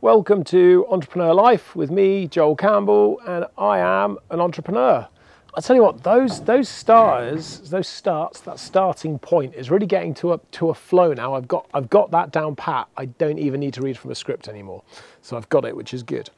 Welcome to Entrepreneur Life with me, Joel Campbell, and I am an entrepreneur. I tell you what, those those starters, those starts, that starting point is really getting to a to a flow now. I've got I've got that down pat. I don't even need to read from a script anymore, so I've got it, which is good.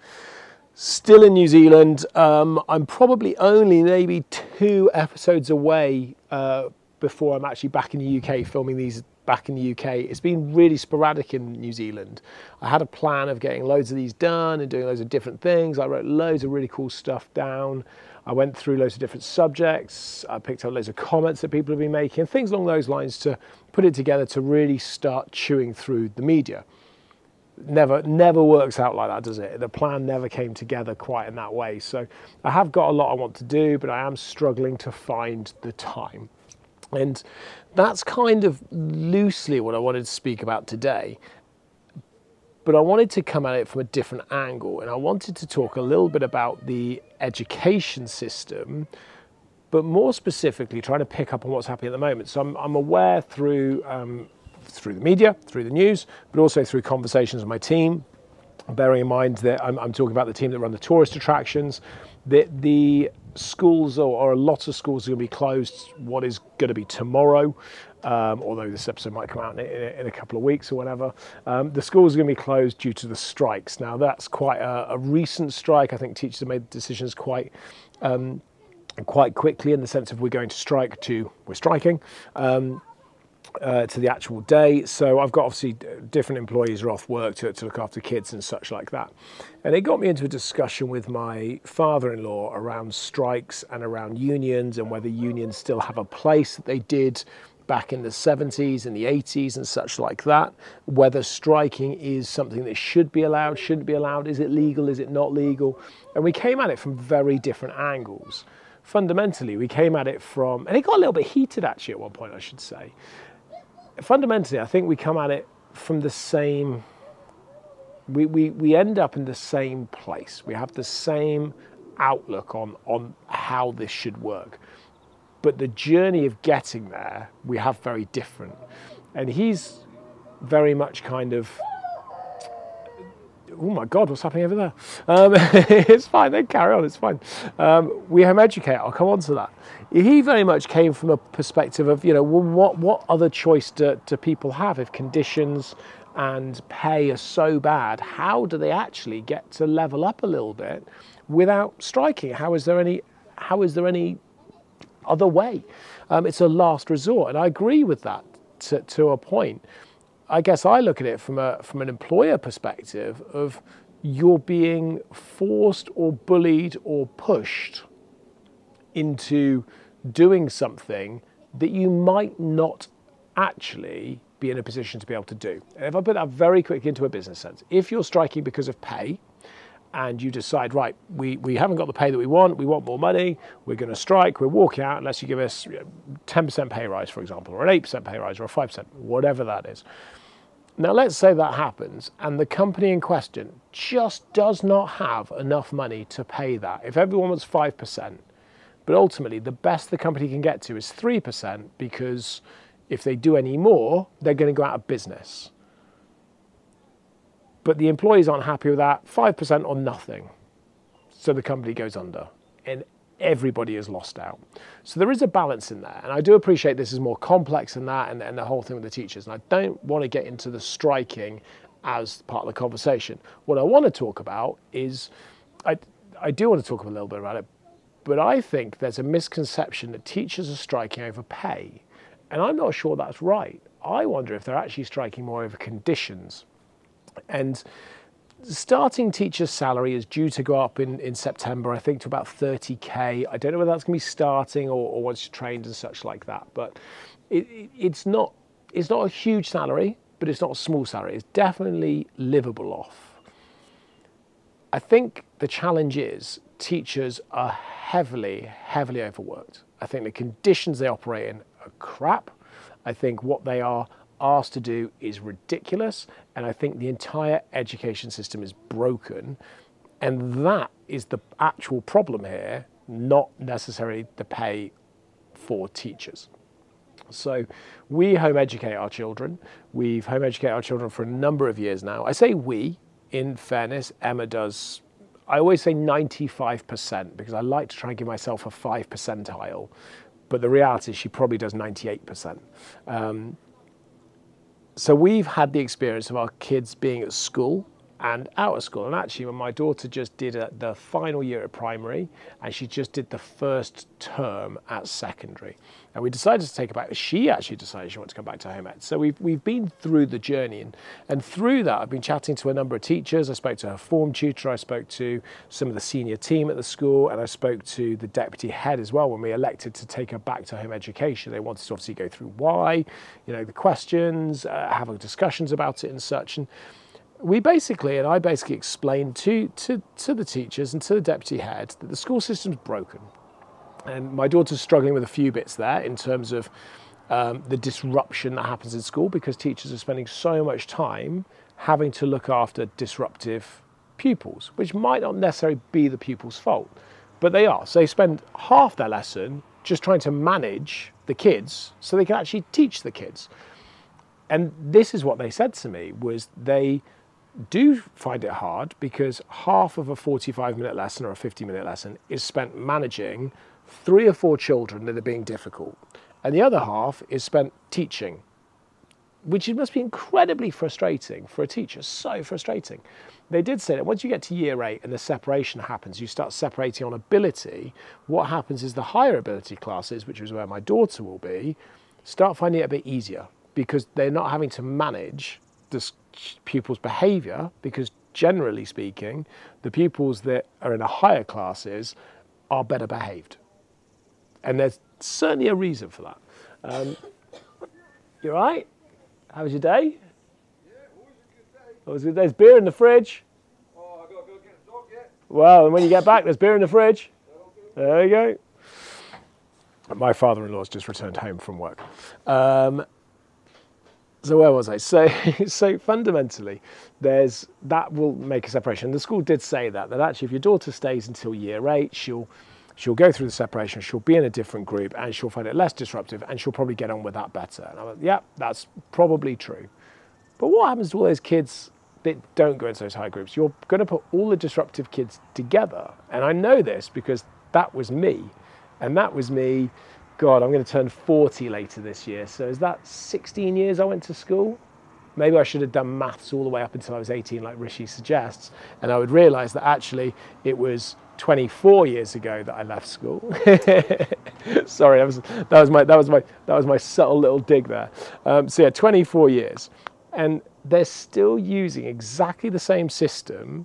Still in New Zealand, um, I'm probably only maybe two episodes away uh, before I'm actually back in the UK filming these back in the UK. It's been really sporadic in New Zealand. I had a plan of getting loads of these done and doing loads of different things. I wrote loads of really cool stuff down. I went through loads of different subjects. I picked up loads of comments that people have been making, things along those lines to put it together to really start chewing through the media. Never, never works out like that, does it? The plan never came together quite in that way. So I have got a lot I want to do, but I am struggling to find the time. And that's kind of loosely what I wanted to speak about today. But I wanted to come at it from a different angle, and I wanted to talk a little bit about the education system, but more specifically, trying to pick up on what's happening at the moment. So I'm, I'm aware through um, through the media, through the news, but also through conversations with my team. Bearing in mind that I'm, I'm talking about the team that run the tourist attractions, that the schools or, or, a lot of schools are going to be closed. What is going to be tomorrow um, although this episode might come out in, in, in a couple of weeks or whatever. Um, the schools are going to be closed due to the strikes. Now that's quite a, a recent strike. I think teachers have made decisions quite um, quite quickly in the sense of we're going to strike to we're striking. Um, uh, to the actual day. So I've got obviously different employees are off work to, to look after kids and such like that. And it got me into a discussion with my father in law around strikes and around unions and whether unions still have a place that they did back in the 70s and the 80s and such like that. Whether striking is something that should be allowed, shouldn't be allowed, is it legal, is it not legal? And we came at it from very different angles. Fundamentally, we came at it from, and it got a little bit heated actually at one point, I should say fundamentally, I think we come at it from the same. We, we, we end up in the same place. We have the same outlook on, on how this should work. But the journey of getting there, we have very different. And he's very much kind of oh my God, what's happening over there? Um, it's fine, then carry on, it's fine. Um, we home educate, I'll come on to that. He very much came from a perspective of, you know, well, what, what other choice do, do people have if conditions and pay are so bad? How do they actually get to level up a little bit without striking? How is there any, how is there any other way? Um, it's a last resort, and I agree with that to, to a point. I guess I look at it from a from an employer perspective of you're being forced or bullied or pushed into doing something that you might not actually be in a position to be able to do. And if I put that very quick into a business sense, if you're striking because of pay and you decide, right, we, we haven't got the pay that we want, we want more money, we're going to strike, we're walking out unless you give us 10% pay rise, for example, or an 8% pay rise, or a 5%, whatever that is. Now, let's say that happens and the company in question just does not have enough money to pay that. If everyone was 5%, but ultimately the best the company can get to is 3% because if they do any more, they're going to go out of business. But the employees aren't happy with that, 5% or nothing. So the company goes under. And everybody is lost out. So there is a balance in there. And I do appreciate this is more complex than that and, and the whole thing with the teachers. And I don't want to get into the striking as part of the conversation. What I want to talk about is I, I do want to talk a little bit about it, but I think there's a misconception that teachers are striking over pay. And I'm not sure that's right. I wonder if they're actually striking more over conditions. And starting teacher's salary is due to go up in, in September, I think, to about 30k. I don't know whether that's going to be starting or, or once you're trained and such like that. But it, it, it's not it's not a huge salary, but it's not a small salary. It's definitely livable off. I think the challenge is teachers are heavily, heavily overworked. I think the conditions they operate in are crap. I think what they are asked to do is ridiculous. And I think the entire education system is broken. And that is the actual problem here, not necessarily the pay for teachers. So we home educate our children. We've home educated our children for a number of years now. I say we in fairness, Emma does. I always say 95% because I like to try and give myself a five percentile, but the reality is she probably does 98%. Um, so we've had the experience of our kids being at school and out of school. And actually, when my daughter just did a, the final year at primary, and she just did the first term at secondary, and we decided to take her back. She actually decided she wanted to come back to home ed. So we've we've been through the journey, and and through that, I've been chatting to a number of teachers. I spoke to her form tutor. I spoke to some of the senior team at the school, and I spoke to the deputy head as well. When we elected to take her back to home education, they wanted to obviously go through why, you know, the questions, uh, have discussions about it, and such. And we basically, and I basically explained to, to, to the teachers and to the deputy head that the school system's broken. And my daughter's struggling with a few bits there in terms of um, the disruption that happens in school because teachers are spending so much time having to look after disruptive pupils, which might not necessarily be the pupil's fault, but they are. So they spend half their lesson just trying to manage the kids so they can actually teach the kids. And this is what they said to me was they do find it hard because half of a 45 minute lesson or a 50 minute lesson is spent managing three or four children that are being difficult. And the other half is spent teaching, which must be incredibly frustrating for a teacher, so frustrating. They did say that once you get to year eight and the separation happens, you start separating on ability. What happens is the higher ability classes, which is where my daughter will be, start finding it a bit easier because they're not having to manage the pupils' behaviour because generally speaking, the pupils that are in the higher classes are better behaved. And there's certainly a reason for that. Um, you all right? How was your day? Yeah, always a good day. Always a good day. There's beer in the fridge. Oh, I've gotta go get the dog yet. Well, and when you get back, there's beer in the fridge. There you go. My father-in-law's just returned home from work. Um, so where was I? So, so fundamentally, there's that will make a separation. The school did say that that actually, if your daughter stays until year eight, she'll she'll go through the separation, she'll be in a different group, and she'll find it less disruptive, and she'll probably get on with that better. And I went, yeah, that's probably true. But what happens to all those kids that don't go into those high groups? You're going to put all the disruptive kids together, and I know this because that was me, and that was me God, I'm going to turn 40 later this year. So is that 16 years I went to school? Maybe I should have done maths all the way up until I was 18, like Rishi suggests, and I would realize that actually it was 24 years ago that I left school. Sorry, that was, that was, my, that, was my, that was my subtle little dig there. Um, so, yeah, 24 years. And they're still using exactly the same system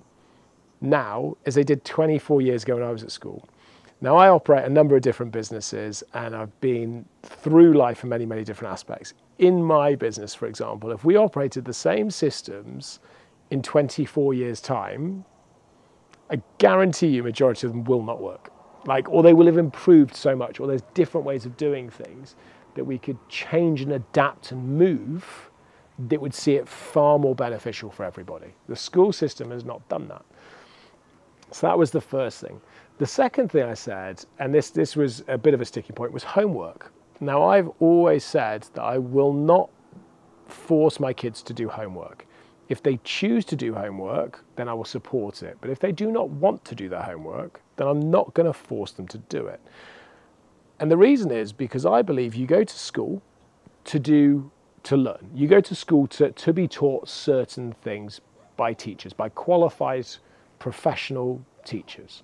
now as they did 24 years ago when I was at school. Now, I operate a number of different businesses and I've been through life in many, many different aspects. In my business, for example, if we operated the same systems in 24 years' time, I guarantee you majority of them will not work. Like, or they will have improved so much, or there's different ways of doing things that we could change and adapt and move that would see it far more beneficial for everybody. The school system has not done that. So that was the first thing. The second thing I said, and this, this was a bit of a sticking point, was homework. Now, I've always said that I will not force my kids to do homework. If they choose to do homework, then I will support it. But if they do not want to do their homework, then I'm not going to force them to do it. And the reason is because I believe you go to school to do to learn. You go to school to, to be taught certain things by teachers, by qualified professional teachers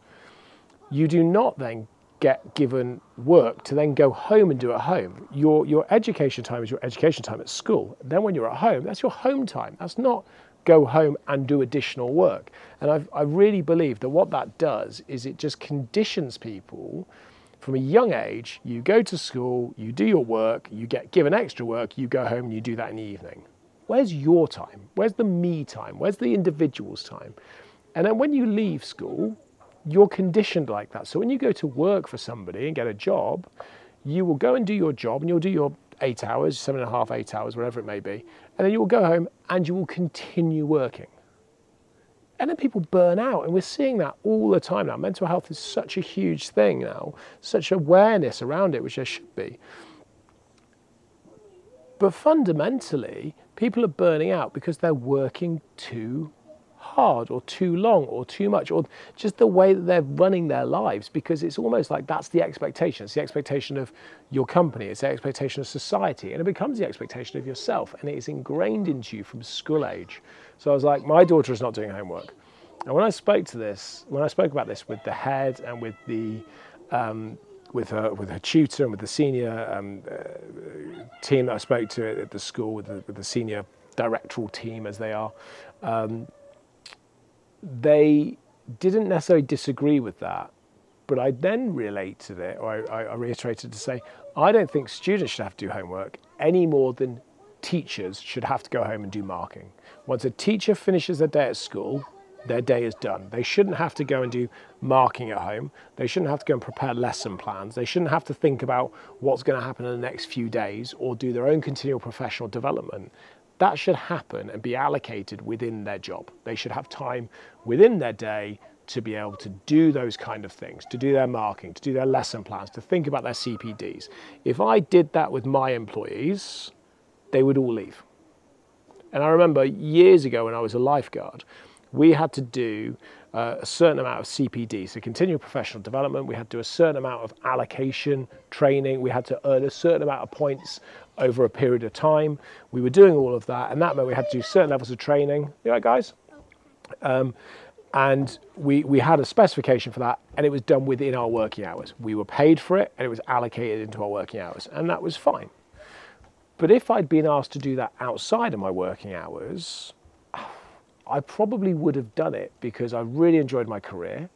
you do not then get given work to then go home and do at home. Your, your education time is your education time at school. Then when you're at home, that's your home time. That's not go home and do additional work. And I've, I really believe that what that does is it just conditions people from a young age. You go to school, you do your work, you get given extra work, you go home and you do that in the evening. Where's your time? Where's the me time? Where's the individual's time? And then when you leave school, you're conditioned like that. So when you go to work for somebody and get a job, you will go and do your job and you'll do your eight hours, seven and a half, eight hours, whatever it may be. And then you will go home and you will continue working. And then people burn out, and we're seeing that all the time now. Mental health is such a huge thing now, such awareness around it, which there should be. But fundamentally, people are burning out because they're working too hard or too long or too much or just the way that they're running their lives because it's almost like that's the expectation. It's the expectation of your company, it's the expectation of society, and it becomes the expectation of yourself and it is ingrained into you from school age. So I was like, my daughter is not doing homework. And when I spoke to this, when I spoke about this with the head and with the um, with her with her tutor and with the senior um, uh, team that I spoke to at the school, with the, with the senior directoral team as they are, um, they didn't necessarily disagree with that. But I then related it, or I, I reiterated to say, I don't think students should have to do homework any more than teachers should have to go home and do marking. Once a teacher finishes their day at school, their day is done. They shouldn't have to go and do marking at home. They shouldn't have to go and prepare lesson plans. They shouldn't have to think about what's going to happen in the next few days or do their own continual professional development. That should happen and be allocated within their job. They should have time within their day to be able to do those kind of things, to do their marking, to do their lesson plans, to think about their CPDs. If I did that with my employees, they would all leave. And I remember years ago when I was a lifeguard, we had to do uh, a certain amount of CPD, so continual professional development. We had to do a certain amount of allocation training. We had to earn a certain amount of points over a period of time. We were doing all of that, and that meant we had to do certain levels of training. You right, guys? Um, and we, we had a specification for that, and it was done within our working hours. We were paid for it, and it was allocated into our working hours, and that was fine. But if I'd been asked to do that outside of my working hours, I probably would have done it because I really enjoyed my career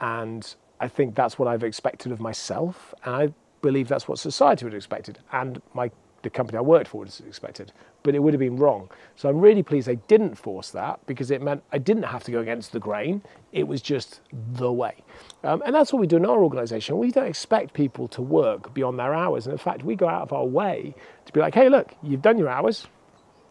and I think that's what I've expected of myself and I believe that's what society would have expected and my the company I worked for have expected, but it would have been wrong. So I'm really pleased they didn't force that because it meant I didn't have to go against the grain. It was just the way. Um, and that's what we do in our organisation. We don't expect people to work beyond their hours. And in fact, we go out of our way to be like, hey, look, you've done your hours,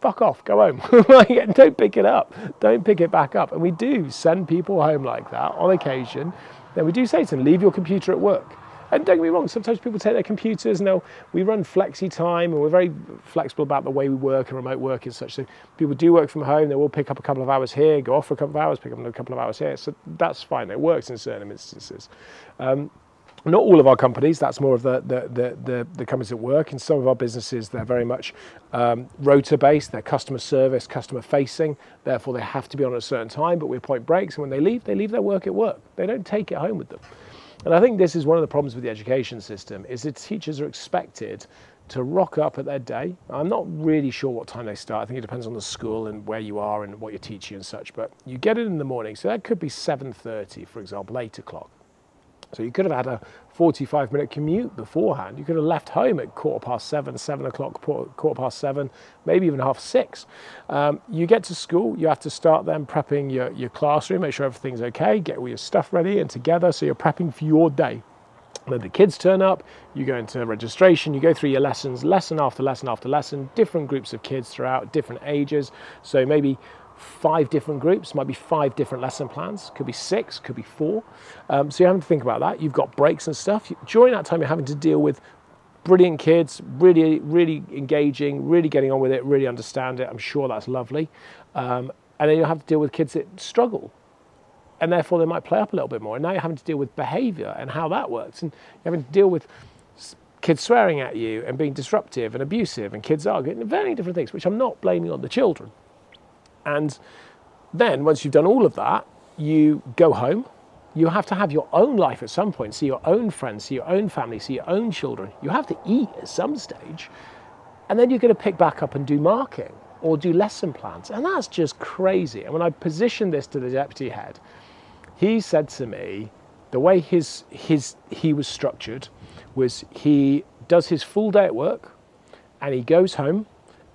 fuck off, go home. don't pick it up. Don't pick it back up. And we do send people home like that on occasion. Then we do say to them, leave your computer at work. And don't get me wrong, sometimes people take their computers and we run flexi time and we're very flexible about the way we work and remote work and such. So people do work from home, they will pick up a couple of hours here, go off for a couple of hours, pick up a couple of hours here. So that's fine, it works in certain instances. Um, not all of our companies, that's more of the, the, the, the, the companies that work. In some of our businesses, they're very much um, rota based, they're customer service, customer facing, therefore they have to be on at a certain time, but we appoint breaks, and when they leave, they leave their work at work. They don't take it home with them. And I think this is one of the problems with the education system, is that teachers are expected to rock up at their day. I'm not really sure what time they start. I think it depends on the school and where you are and what you're teaching and such. But you get it in the morning, so that could be 7:30, for example, 8 o'clock. So you could have had a 45 minute commute beforehand. You could have left home at quarter past seven, seven o'clock, quarter past seven, maybe even half six. Um, you get to school, you have to start then prepping your, your classroom, make sure everything's okay, get all your stuff ready and together so you're prepping for your day. then the kids turn up, you go into registration, you go through your lessons, lesson after lesson after lesson, different groups of kids throughout, different ages. So maybe five different groups, might be five different lesson plans, could be six, could be four. Um, so you have to think about that. You've got breaks and stuff. During that time, you're having to deal with brilliant kids, really, really engaging, really getting on with it, really understand it. I'm sure that's lovely. Um, and then you have to deal with kids that struggle. And therefore, they might play up a little bit more. And now you're having to deal with behavior and how that works. And you're having to deal with kids swearing at you and being disruptive and abusive and kids arguing, and very different things, which I'm not blaming on the children. And then once you've done all of that, you go home. You have to have your own life at some point, see your own friends, see your own family, see your own children. You have to eat at some stage. And then you're going to pick back up and do marking or do lesson plans. And that's just crazy. And when I positioned this to the deputy head, he said to me, the way his, his, he was structured was he does his full day at work and he goes home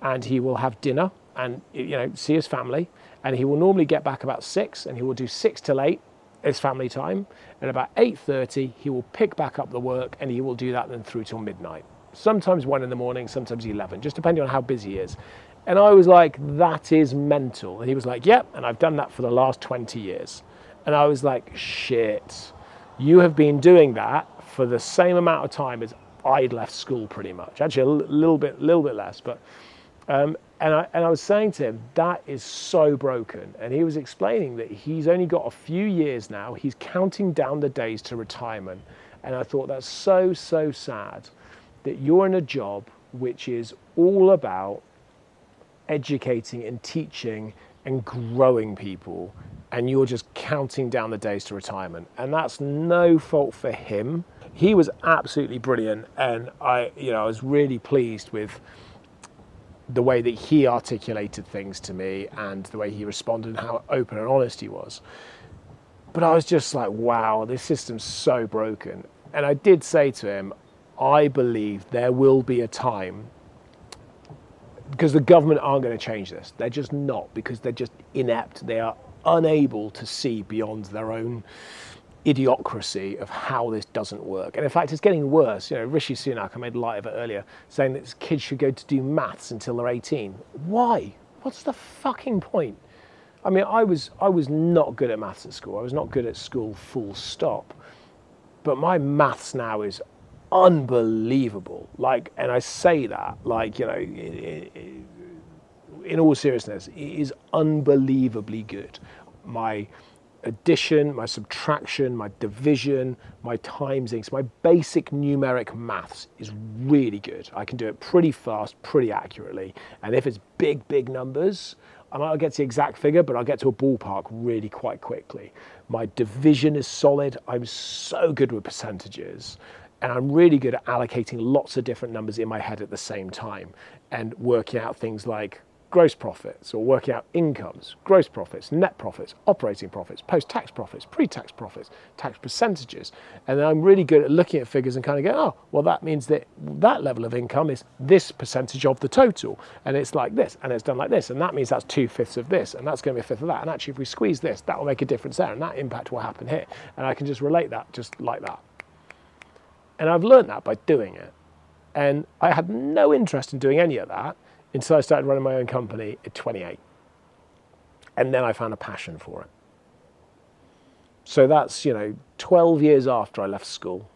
and he will have dinner and you know see his family and he will normally get back about six and he will do six till eight his family time and about 8.30 he will pick back up the work and he will do that then through till midnight. Sometimes one in the morning sometimes 11 just depending on how busy he is. And i was like that is mental. And he was like yep and i've done that for the last 20 years. And i was like shit. You have been doing that for the same amount of time as i'd left school pretty much. Actually a little bit little bit less but um, and I, and I was saying to him, that is so broken. And he was explaining that he's only got a few years now. He's counting down the days to retirement. And I thought that's so, so sad that you're in a job which is all about educating and teaching and growing people. And you're just counting down the days to retirement. And that's no fault for him. He was absolutely brilliant. And I, you know, I was really pleased with the way that he articulated things to me and the way he responded and how open and honest he was. But I was just like, wow, this system's so broken. And I did say to him, I believe there will be a time because the government aren't going to change this. They're just not because they're just inept. They are unable to see beyond their own idiocracy of how this doesn't work. And in fact, it's getting worse. You know, Rishi Sunak, I made light of it earlier, saying that kids should go to do maths until they're 18. Why? What's the fucking point? I mean, I was I was not good at maths at school. I was not good at school, full stop. But my maths now is unbelievable. Like, and I say that like you know, in all seriousness, it is unbelievably good. My addition, my subtraction, my division, my timesings, my basic numeric maths is really good. I can do it pretty fast, pretty accurately. And if it's big, big numbers, I might not get to the exact figure, but I'll get to a ballpark really quite quickly. My division is solid. I'm so good with percentages. And I'm really good at allocating lots of different numbers in my head at the same time and working out things like gross profits or working out incomes, gross profits, net profits, operating profits, post tax profits, pre tax profits, tax percentages. And then I'm really good at looking at figures and kind of going, oh, well, that means that that level of income is this percentage of the total. And it's like this, and it's done like this. And that means that's two fifths of this, and that's going to be a fifth of that. And actually, if we squeeze this, that will make a difference there, and that impact will happen here. And I can just relate that just like that. And I've learned that by doing it. And I had no interest in doing any of that until I started running my own company at 28. And then I found a passion for it. So that's, you know, 12 years after I left school.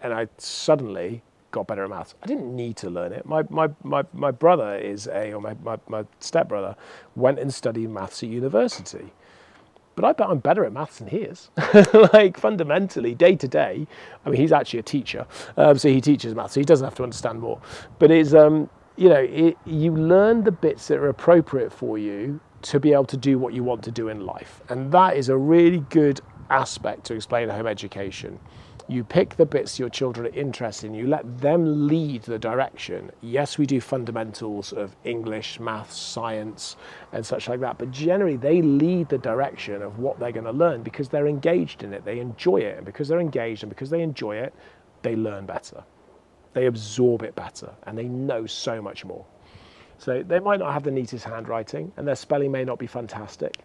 And I suddenly got better at maths. I didn't need to learn it. My, my, my, my brother is a, or my, my, my stepbrother, went and studied maths at university. But I bet I'm better at maths than he is. like fundamentally, day to day, I mean, he's actually a teacher, um, so he teaches maths, so he doesn't have to understand more. But it's, um, you know, it, you learn the bits that are appropriate for you to be able to do what you want to do in life. And that is a really good aspect to explain home education. You pick the bits your children are interested in, you let them lead the direction. Yes, we do fundamentals of English, maths, science, and such like that, but generally they lead the direction of what they're going to learn because they're engaged in it, they enjoy it, and because they're engaged and because they enjoy it, they learn better they absorb it better and they know so much more. So they might not have the neatest handwriting and their spelling may not be fantastic,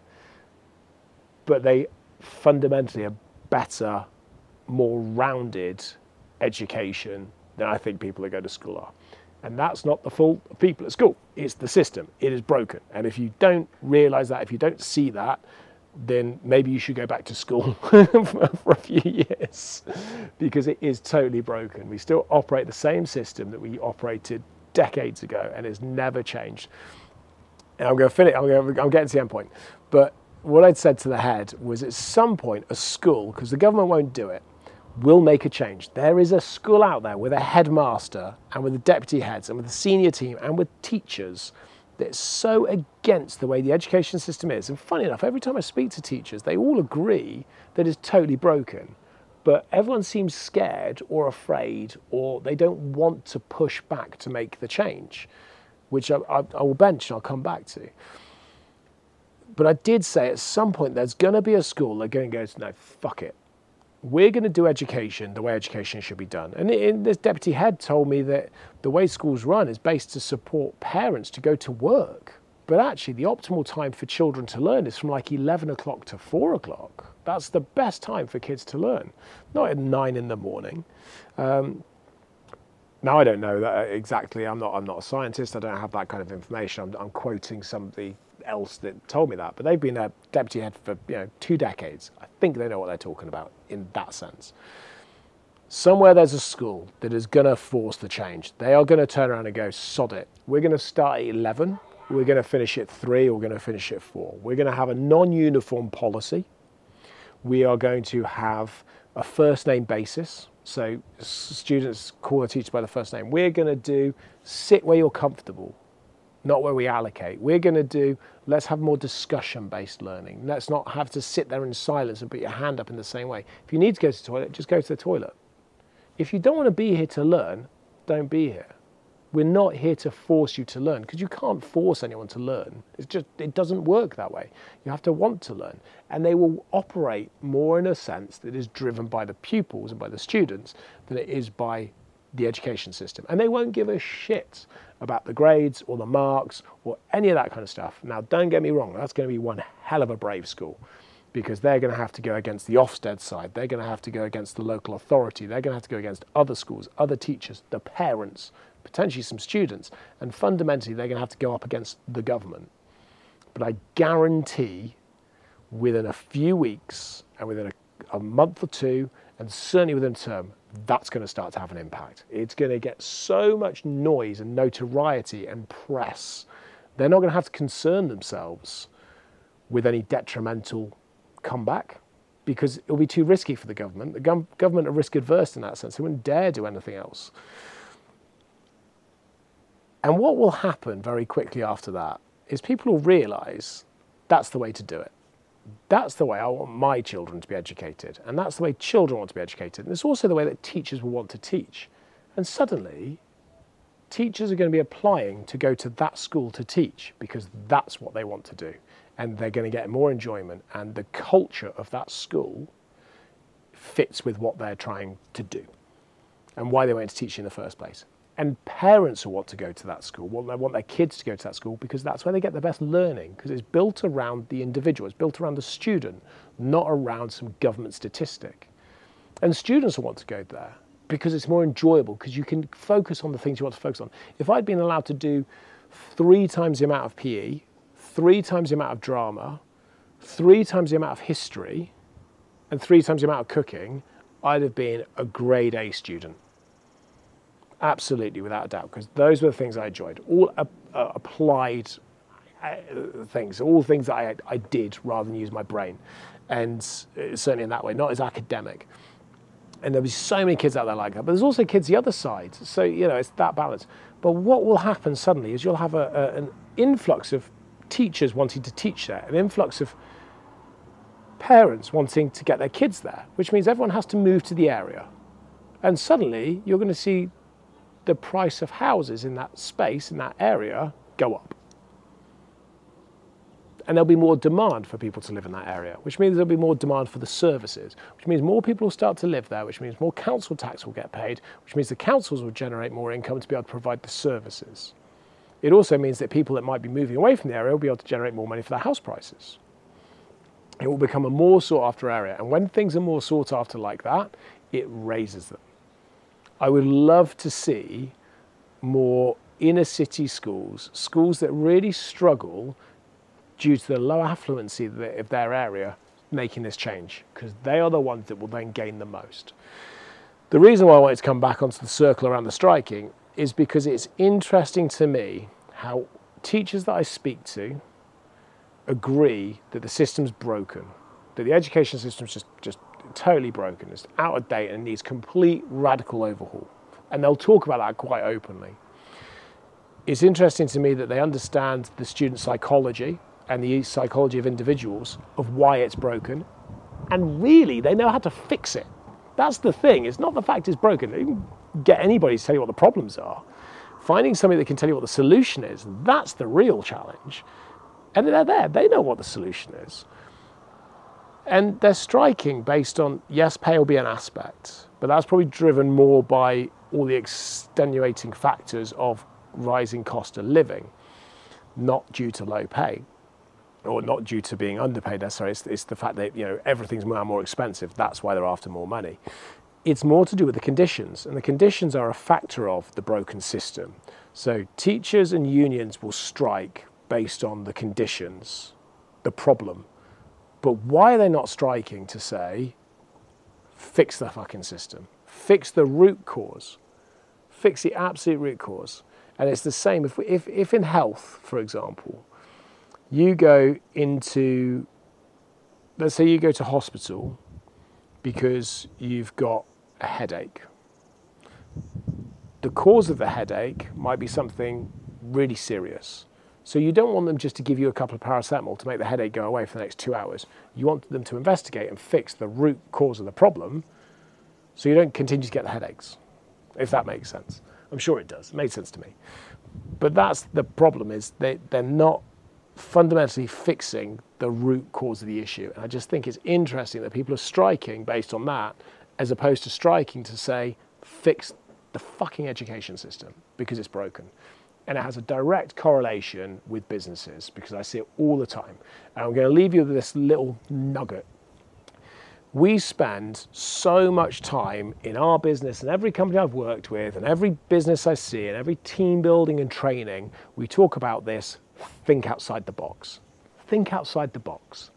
but they fundamentally are better, more rounded education than I think people that go to school are. And that's not the fault of people at school, it's the system. It is broken. And if you don't realize that, if you don't see that, then maybe you should go back to school for, a few years because it is totally broken. We still operate the same system that we operated decades ago and it's never changed. And I'm going to finish, I'm, going to, I'm getting to the end point. But what I'd said to the head was at some point, a school, because the government won't do it, will make a change. There is a school out there with a headmaster and with the deputy heads and with the senior team and with teachers that's so against the way the education system is. And funny enough, every time I speak to teachers, they all agree that it's totally broken. But everyone seems scared or afraid, or they don't want to push back to make the change, which I, I, I will bench and I'll come back to. But I did say at some point there's going to be a school that going to go, no, fuck it we're going to do education the way education should be done. And this deputy head told me that the way schools run is based to support parents to go to work. But actually, the optimal time for children to learn is from like 11 o'clock to 4 o'clock. That's the best time for kids to learn, not at 9 in the morning. Um, now I don't know that exactly. I'm not. I'm not a scientist. I don't have that kind of information. I'm, I'm quoting somebody else that told me that, but they've been a deputy head for you know two decades. I think they know what they're talking about in that sense. somewhere there's a school that is going to force the change. They are going to turn around and go, sod it. We're going to start at 11. We're going to finish at 3 we're going to finish at 4. We're going to have a non uniform policy. We are going to have a first name basis. So students call a teacher by the first name. We're going to do sit where you're comfortable, not where we allocate. We're going to do let's have more discussion based learning. Let's not have to sit there in silence and put your hand up in the same way. If you need to go to the toilet, just go to the toilet. If you don't want to be here to learn, don't be here. We're not here to force you to learn because you can't force anyone to learn. It's just it doesn't work that way. You have to want to learn, and they will operate more in a sense that is driven by the pupils and by the students than it is by the education system. And they won't give a shit about the grades or the marks or any of that kind of stuff. Now, don't get me wrong, that's going to be one hell of a brave school because they're going to have to go against the Ofsted side, they're going to have to go against the local authority, they're going to have to go against other schools, other teachers, the parents, potentially some students, and fundamentally they're going to have to go up against the government. But I guarantee within a few weeks and within a, a month or two, and certainly within a term, that's going to start to have an impact. It's going to get so much noise and notoriety and press. They're not going to have to concern themselves with any detrimental comeback because it'll be too risky for the government. The gov- government are risk adverse in that sense. They wouldn't dare do anything else. And what will happen very quickly after that is people will realize that's the way to do it. That's the way I want my children to be educated. And that's the way children want to be educated. And it's also the way that teachers will want to teach. And suddenly, teachers are going to be applying to go to that school to teach because that's what they want to do. And they're going to get more enjoyment. And the culture of that school fits with what they're trying to do and why they went to teach in the first place and parents will want to go to that school, want, they want their kids to go to that school because that's where they get the best learning because it's built around the individual, it's built around the student, not around some government statistic. And students want to go there because it's more enjoyable because you can focus on the things you want to focus on. If I'd been allowed to do three times the amount of PE, three times the amount of drama, three times the amount of history, and three times the amount of cooking, I'd have been a grade A student Absolutely, without a doubt, because those were the things I enjoyed. All uh, applied uh, things, all things that I, I did rather than use my brain. And uh, certainly in that way, not as academic. And there'll be so many kids out there like that. But there's also kids the other side. So, you know, it's that balance. But what will happen suddenly is you'll have a, a, an influx of teachers wanting to teach there, an influx of parents wanting to get their kids there, which means everyone has to move to the area. And suddenly you're going to see the price of houses in that space, in that area, go up. And there'll be more demand for people to live in that area, which means there'll be more demand for the services, which means more people will start to live there, which means more council tax will get paid, which means the councils will generate more income to be able to provide the services. It also means that people that might be moving away from the area will be able to generate more money for their house prices. It will become a more sought after area. And when things are more sought after like that, it raises them. I would love to see more inner city schools, schools that really struggle due to the low affluency of their area, making this change, because they are the ones that will then gain the most. The reason why I wanted to come back onto the circle around the striking is because it's interesting to me how teachers that I speak to agree that the system's broken, that the education system's just, just totally broken, it's out of date and needs complete radical overhaul. And they'll talk about that quite openly. It's interesting to me that they understand the student psychology and the psychology of individuals of why it's broken, and really they know how to fix it. That's the thing. It's not the fact it's broken. You can get anybody to tell you what the problems are. Finding somebody that can tell you what the solution is, that's the real challenge. And they're there, they know what the solution is. And they're striking based on, yes, pay will be an aspect, but that's probably driven more by all the extenuating factors of rising cost of living, not due to low pay or not due to being underpaid necessarily. It's, it's the fact that you know everything's now more expensive. That's why they're after more money. It's more to do with the conditions, and the conditions are a factor of the broken system. So teachers and unions will strike based on the conditions, the problem, but why are they not striking to say, fix the fucking system? fix the root cause, fix the absolute root cause. And it's the same if, if, if in health, for example, you go into, let's say you go to hospital because you've got a headache. The cause of the headache might be something really serious. So you don't want them just to give you a couple of paracetamol to make the headache go away for the next two hours. You want them to investigate and fix the root cause of the problem so you don't continue to get the headaches, if that makes sense. I'm sure it does. It made sense to me. But that's the problem is they, they're not fundamentally fixing the root cause of the issue. And I just think it's interesting that people are striking based on that as opposed to striking to say, fix the fucking education system because it's broken and it has a direct correlation with businesses because I see it all the time. And I'm going to leave you with this little nugget. We spend so much time in our business and every company I've worked with and every business I see and every team building and training, we talk about this think outside the box. Think outside the box.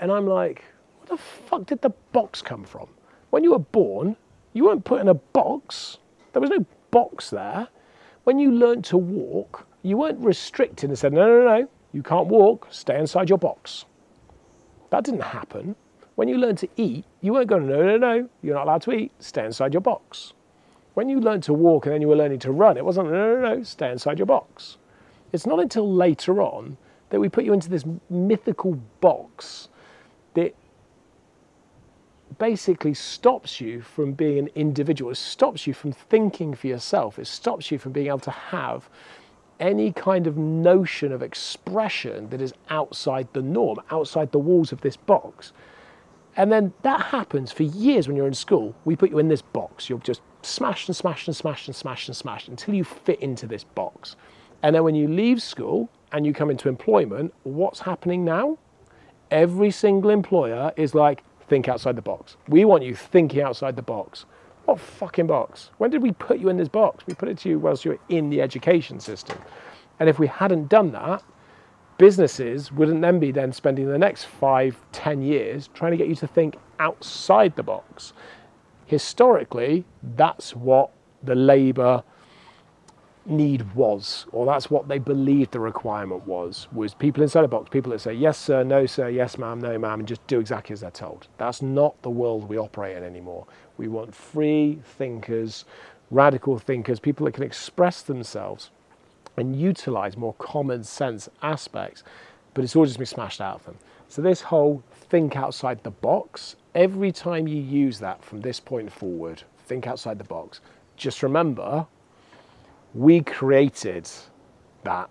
And I'm like, where the fuck did the box come from? When you were born, you weren't put in a box. There was no box there when you learned to walk, you weren't restricted and said, no, no, no, you can't walk, stay inside your box. That didn't happen. When you learned to eat, you weren't going, no, no, no, you're not allowed to eat, stay inside your box. When you learned to walk and then you were learning to run, it wasn't, no, no, no, stay inside your box. It's not until later on that we put you into this mythical box that basically stops you from being an individual. It stops you from thinking for yourself. It stops you from being able to have any kind of notion of expression that is outside the norm, outside the walls of this box. And then that happens for years when you're in school. We put you in this box. You're just smashed and smashed and smashed and smashed and smashed until you fit into this box. And then when you leave school and you come into employment, what's happening now? Every single employer is like, think outside the box. We want you thinking outside the box. What fucking box? When did we put you in this box? We put it to you whilst you were in the education system. And if we hadn't done that, businesses wouldn't then be then spending the next five, ten years trying to get you to think outside the box. Historically, that's what the labour need was, or that's what they believed the requirement was, was people inside a box, people that say, yes, sir, no, sir, yes, ma'am, no, ma'am, and just do exactly as they're told. That's not the world we operate in anymore. We want free thinkers, radical thinkers, people that can express themselves and utilize more common sense aspects, but it's all just been smashed out of them. So, this whole think outside the box, every time you use that from this point forward, think outside the box, just remember we created that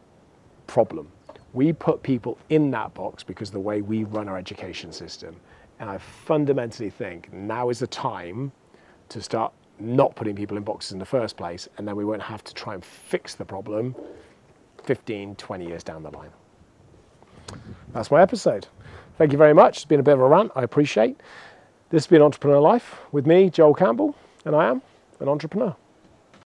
problem. We put people in that box because of the way we run our education system. And I fundamentally think now is the time to start not putting people in boxes in the first place, and then we won't have to try and fix the problem 15, 20 years down the line. That's my episode. Thank you very much. It's been a bit of a rant, I appreciate. This has been Entrepreneur Life with me, Joel Campbell, and I am an entrepreneur.